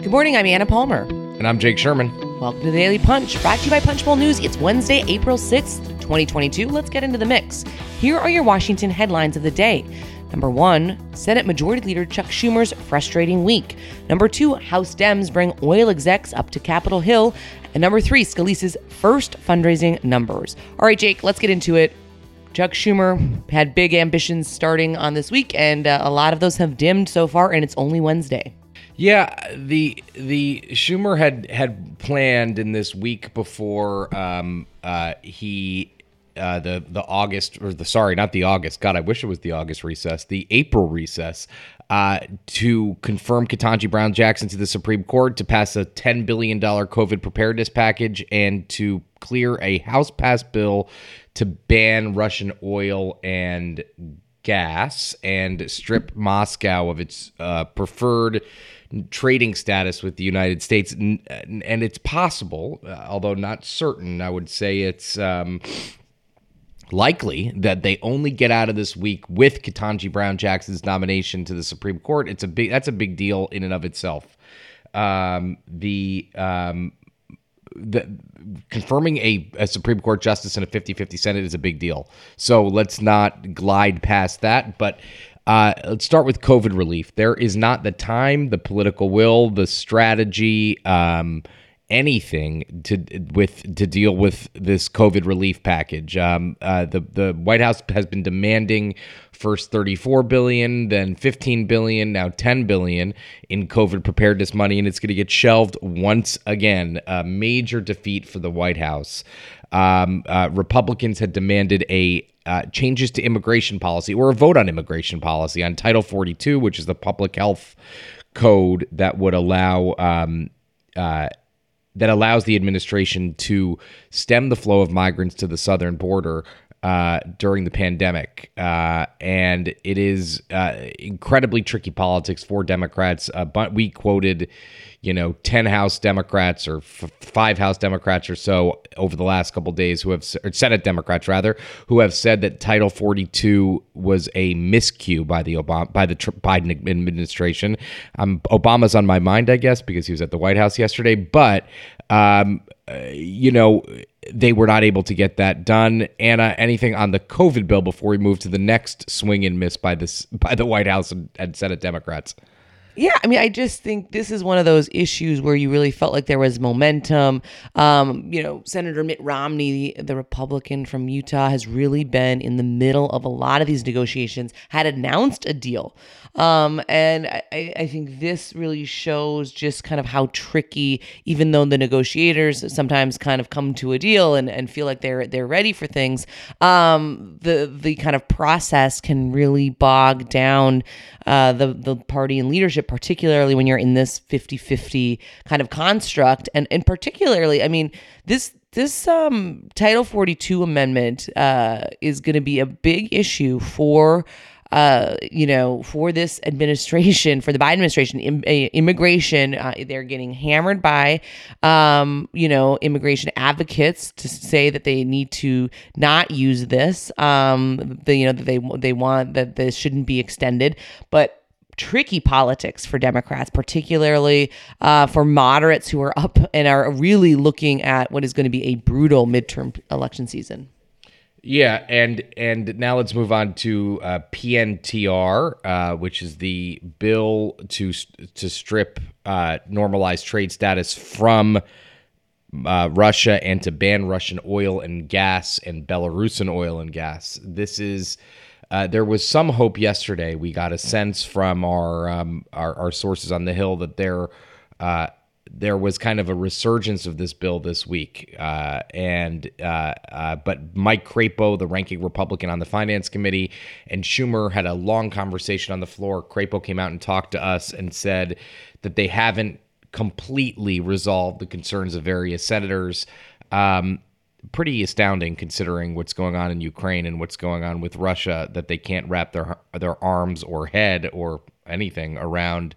Good morning, I'm Anna Palmer. And I'm Jake Sherman. Welcome to the Daily Punch, brought to you by Punchbowl News. It's Wednesday, April 6th, 2022. Let's get into the mix. Here are your Washington headlines of the day. Number one, Senate Majority Leader Chuck Schumer's frustrating week. Number two, House Dems bring oil execs up to Capitol Hill. And number three, Scalise's first fundraising numbers. All right, Jake, let's get into it. Chuck Schumer had big ambitions starting on this week, and uh, a lot of those have dimmed so far, and it's only Wednesday. Yeah, the the Schumer had had planned in this week before um, uh, he uh, the the August or the sorry not the August God I wish it was the August recess the April recess uh, to confirm Ketanji Brown Jackson to the Supreme Court to pass a ten billion dollar COVID preparedness package and to clear a House passed bill to ban Russian oil and gas and strip Moscow of its uh, preferred trading status with the United States. And, and it's possible, uh, although not certain, I would say it's. Um, likely that they only get out of this week with Ketanji Brown Jackson's nomination to the Supreme Court. It's a big that's a big deal in and of itself. Um, the um, the confirming a, a, Supreme Court justice in a 50-50 Senate is a big deal. So let's not glide past that. But uh, let's start with COVID relief. There is not the time, the political will, the strategy, um, anything to with to deal with this COVID relief package. Um, uh, the the White House has been demanding first 34 billion, then 15 billion, now 10 billion in COVID preparedness money, and it's going to get shelved once again. A major defeat for the White House. Um, uh, Republicans had demanded a uh, changes to immigration policy or a vote on immigration policy on Title 42, which is the public health code that would allow um, uh, that allows the administration to stem the flow of migrants to the southern border uh, during the pandemic. Uh, and it is uh, incredibly tricky politics for Democrats. Uh, but we quoted, you know, 10 House Democrats or f- five House Democrats or so over the last couple days who have, Senate Democrats rather, who have said that Title 42 was a miscue by the Obama, by the Tr- Biden administration. Um, Obama's on my mind, I guess, because he was at the White House yesterday. But, um, uh, you know, they were not able to get that done. Anna, anything on the COVID bill before we move to the next swing and miss by this by the White House and, and Senate Democrats? Yeah, I mean, I just think this is one of those issues where you really felt like there was momentum. Um, you know, Senator Mitt Romney, the Republican from Utah, has really been in the middle of a lot of these negotiations, had announced a deal. Um, and I, I think this really shows just kind of how tricky, even though the negotiators sometimes kind of come to a deal and, and feel like they're they're ready for things, um, the the kind of process can really bog down uh, the the party and leadership, particularly when you're in this 50-50 kind of construct. And and particularly, I mean, this this um, Title 42 amendment uh, is going to be a big issue for uh, you know, for this administration, for the Biden administration, Im- immigration, uh, they're getting hammered by, um, you know, immigration advocates to say that they need to not use this. Um, the, you know, that they they want that this shouldn't be extended, but tricky politics for Democrats, particularly uh, for moderates who are up and are really looking at what is going to be a brutal midterm election season. Yeah, and and now let's move on to uh, PNTR, uh, which is the bill to to strip uh, normalized trade status from uh, Russia and to ban Russian oil and gas and Belarusian oil and gas. This is. Uh, there was some hope yesterday. We got a sense from our um, our, our, sources on the Hill that there uh, there was kind of a resurgence of this bill this week, uh, and uh, uh, but Mike Crapo, the ranking Republican on the Finance Committee, and Schumer had a long conversation on the floor. Crapo came out and talked to us and said that they haven't completely resolved the concerns of various senators. Um, pretty astounding considering what's going on in Ukraine and what's going on with Russia that they can't wrap their their arms or head or anything around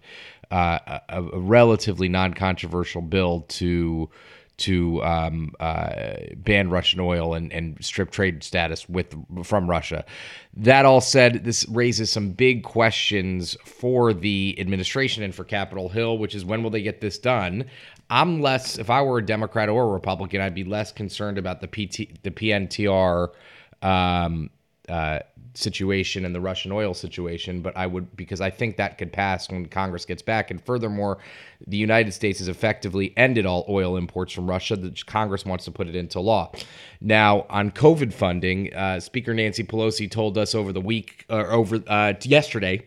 uh, a, a, relatively non-controversial bill to to um, uh, ban Russian oil and, and strip trade status with from Russia. That all said, this raises some big questions for the administration and for Capitol Hill, which is when will they get this done? I'm less, if I were a Democrat or a Republican, I'd be less concerned about the PT, the PNTR um, uh, situation and the Russian oil situation, but I would because I think that could pass when Congress gets back. And furthermore, the United States has effectively ended all oil imports from Russia. The Congress wants to put it into law. Now, on COVID funding, uh, Speaker Nancy Pelosi told us over the week or over uh, yesterday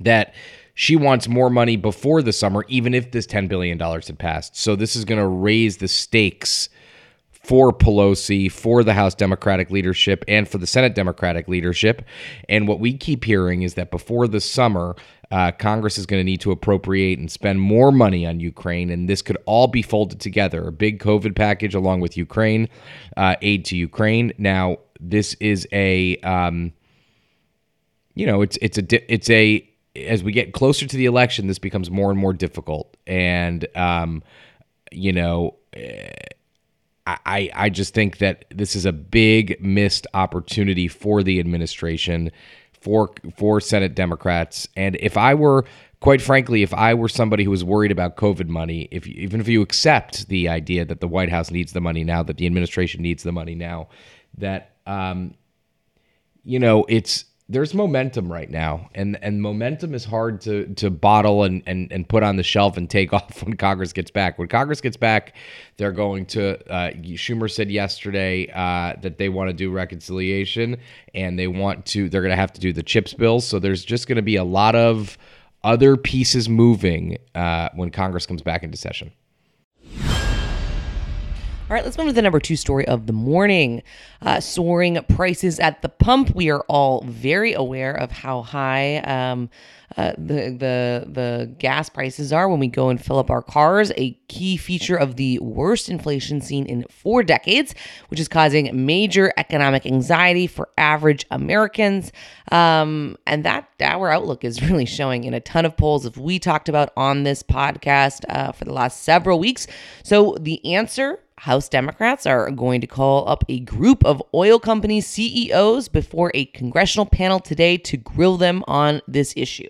that she wants more money before the summer, even if this $10 billion had passed. So this is going to raise the stakes for Pelosi, for the House Democratic leadership, and for the Senate Democratic leadership. And what we keep hearing is that before the summer, uh, Congress is going to need to appropriate and spend more money on Ukraine, and this could all be folded together a big COVID package along with Ukraine, uh, aid to Ukraine. Now, this is a, um, you know, it's it's a it's a as we get closer to the election, this becomes more and more difficult, and um, you know. Uh, I, I just think that this is a big missed opportunity for the administration, for for Senate Democrats. And if I were, quite frankly, if I were somebody who was worried about COVID money, if even if you accept the idea that the White House needs the money now, that the administration needs the money now, that um, you know, it's there's momentum right now, and and momentum is hard to to bottle and and and put on the shelf and take off when Congress gets back. When Congress gets back, they're going to. Uh, Schumer said yesterday uh, that they want to do reconciliation, and they want to. They're going to have to do the chips bills. So there's just going to be a lot of other pieces moving uh, when Congress comes back into session. All right, let's move to the number two story of the morning. Uh, soaring prices at the pump. We are all very aware of how high um, uh, the the the gas prices are when we go and fill up our cars. A key feature of the worst inflation seen in four decades, which is causing major economic anxiety for average Americans. Um, and that our outlook is really showing in a ton of polls If we talked about on this podcast uh, for the last several weeks. So the answer House Democrats are going to call up a group of oil company CEOs before a congressional panel today to grill them on this issue.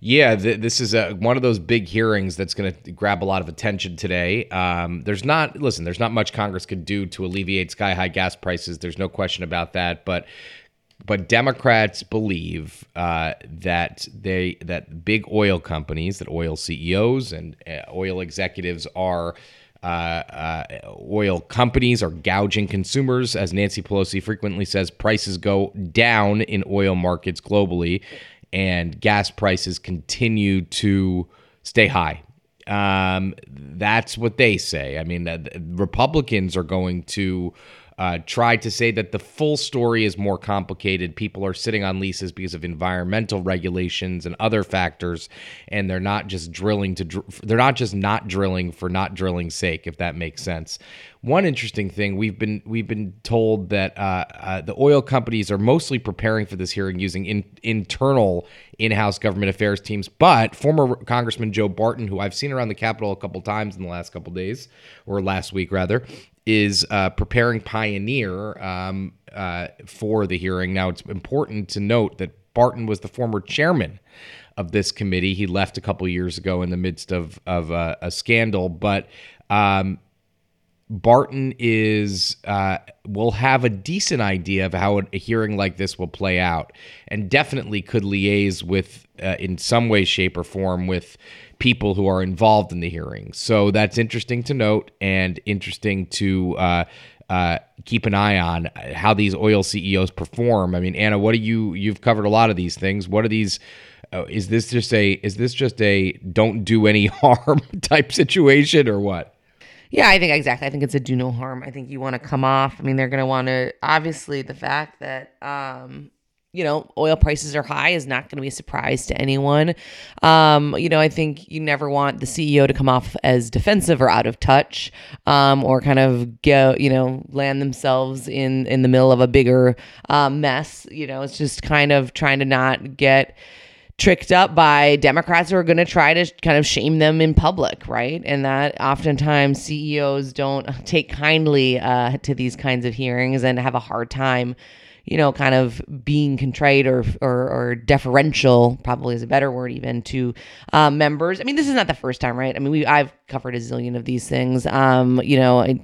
Yeah, th- this is a, one of those big hearings that's going to grab a lot of attention today. Um, there's not, listen, there's not much Congress could do to alleviate sky high gas prices. There's no question about that. But but Democrats believe uh, that they that big oil companies, that oil CEOs and uh, oil executives are uh, uh, oil companies are gouging consumers. As Nancy Pelosi frequently says, prices go down in oil markets globally, and gas prices continue to stay high. Um, that's what they say. I mean, uh, Republicans are going to uh, tried to say that the full story is more complicated. People are sitting on leases because of environmental regulations and other factors, and they're not just drilling to dr- they're not just not drilling for not drilling's sake, if that makes sense. One interesting thing we've been we've been told that uh, uh, the oil companies are mostly preparing for this hearing using in, internal in-house government affairs teams, but former Congressman Joe Barton, who I've seen around the Capitol a couple times in the last couple days or last week rather, is uh, preparing Pioneer um, uh, for the hearing. Now, it's important to note that Barton was the former chairman of this committee. He left a couple years ago in the midst of of uh, a scandal, but um, Barton is uh, will have a decent idea of how a hearing like this will play out, and definitely could liaise with, uh, in some way, shape, or form, with people who are involved in the hearing. So that's interesting to note and interesting to uh, uh, keep an eye on how these oil CEOs perform. I mean, Anna, what do you? You've covered a lot of these things. What are these? Uh, is this just a? Is this just a don't do any harm type situation or what? Yeah, I think exactly. I think it's a do no harm. I think you want to come off. I mean, they're going to want to obviously the fact that um, you know, oil prices are high is not going to be a surprise to anyone. Um, you know, I think you never want the CEO to come off as defensive or out of touch, um, or kind of go, you know, land themselves in in the middle of a bigger uh, mess. You know, it's just kind of trying to not get tricked up by Democrats who are going to try to kind of shame them in public, right? And that oftentimes CEOs don't take kindly uh, to these kinds of hearings and have a hard time you know, kind of being contrite or or, or deferential, probably is a better word, even to uh, members. I mean, this is not the first time, right? I mean, we I've covered a zillion of these things. Um, you know, I,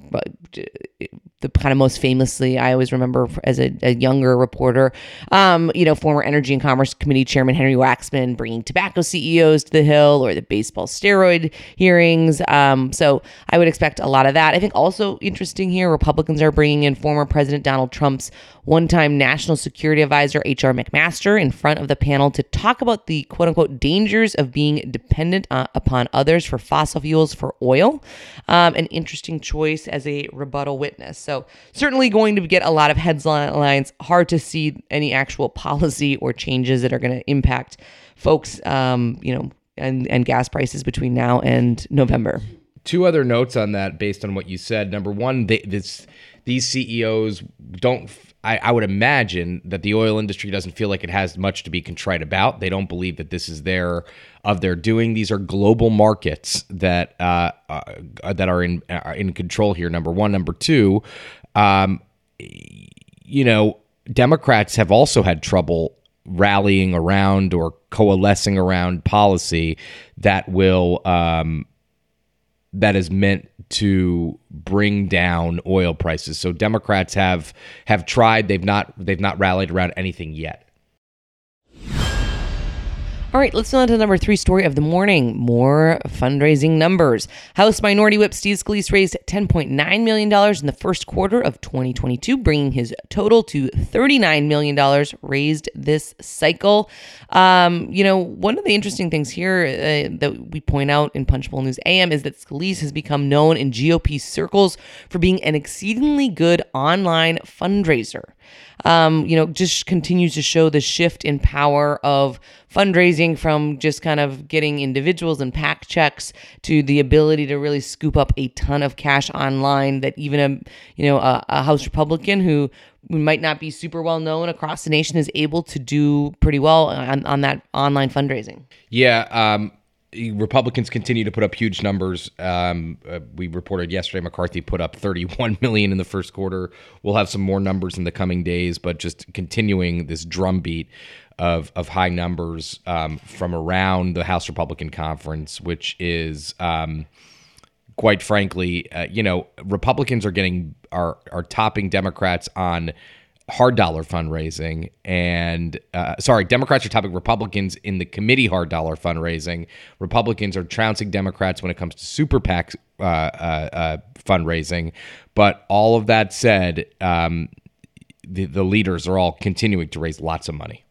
the kind of most famously, I always remember as a, a younger reporter, um, you know, former Energy and Commerce Committee Chairman Henry Waxman bringing tobacco CEOs to the Hill or the baseball steroid hearings. Um, so I would expect a lot of that. I think also interesting here, Republicans are bringing in former President Donald Trump's one time National Security Advisor H.R. McMaster in front of the panel to talk about the quote unquote dangers of being dependent uh, upon others for fossil fuels for oil. Um, an interesting choice as a rebuttal witness. So, certainly going to get a lot of headlines. Hard to see any actual policy or changes that are going to impact folks, um, you know, and, and gas prices between now and November. Two other notes on that based on what you said. Number one, they, this, these CEOs don't I, I, would imagine that the oil industry doesn't feel like it has much to be contrite about. They don't believe that this is their of their doing. These are global markets that uh, uh, that are in are in control here. Number one, number two, um, you know, Democrats have also had trouble rallying around or coalescing around policy that will um, that is meant to bring down oil prices. So Democrats have have tried. They've not they've not rallied around anything yet. All right, let's move on to the number three story of the morning. More fundraising numbers. House Minority Whip Steve Scalise raised $10.9 million in the first quarter of 2022, bringing his total to $39 million raised this cycle. Um, you know, one of the interesting things here uh, that we point out in Punchbowl News AM is that Scalise has become known in GOP circles for being an exceedingly good online fundraiser um, you know, just continues to show the shift in power of fundraising from just kind of getting individuals and PAC checks to the ability to really scoop up a ton of cash online that even a, you know, a, a House Republican who might not be super well known across the nation is able to do pretty well on, on that online fundraising. Yeah. Um, Republicans continue to put up huge numbers. Um, uh, we reported yesterday McCarthy put up 31 million in the first quarter. We'll have some more numbers in the coming days, but just continuing this drumbeat of of high numbers um, from around the House Republican Conference, which is. Um, quite frankly, uh, you know, Republicans are getting are are topping Democrats on hard dollar fundraising and uh, sorry democrats are topping republicans in the committee hard dollar fundraising. Republicans are trouncing democrats when it comes to super pac uh, uh, uh, fundraising. But all of that said um, the, the leaders are all continuing to raise lots of money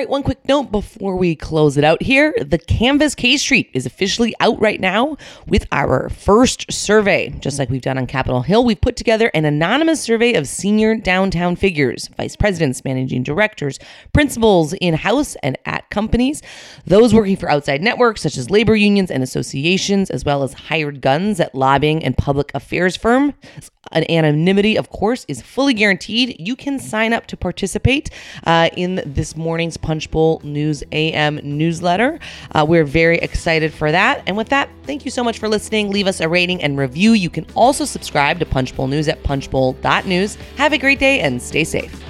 right, one quick note before we close it out here. The Canvass K Street is officially out right now with our first survey. Just like we've done on Capitol Hill, we've put together an anonymous survey of senior downtown figures, vice presidents, managing directors, principals in house and at companies, those working for outside networks such as labor unions and associations, as well as hired guns at lobbying and public affairs firms. An anonymity, of course, is fully guaranteed. You can sign up to participate uh, in this morning's Punchbowl News AM newsletter. Uh, we're very excited for that. And with that, thank you so much for listening. Leave us a rating and review. You can also subscribe to Punchbowl News at punchbowl.news. Have a great day and stay safe.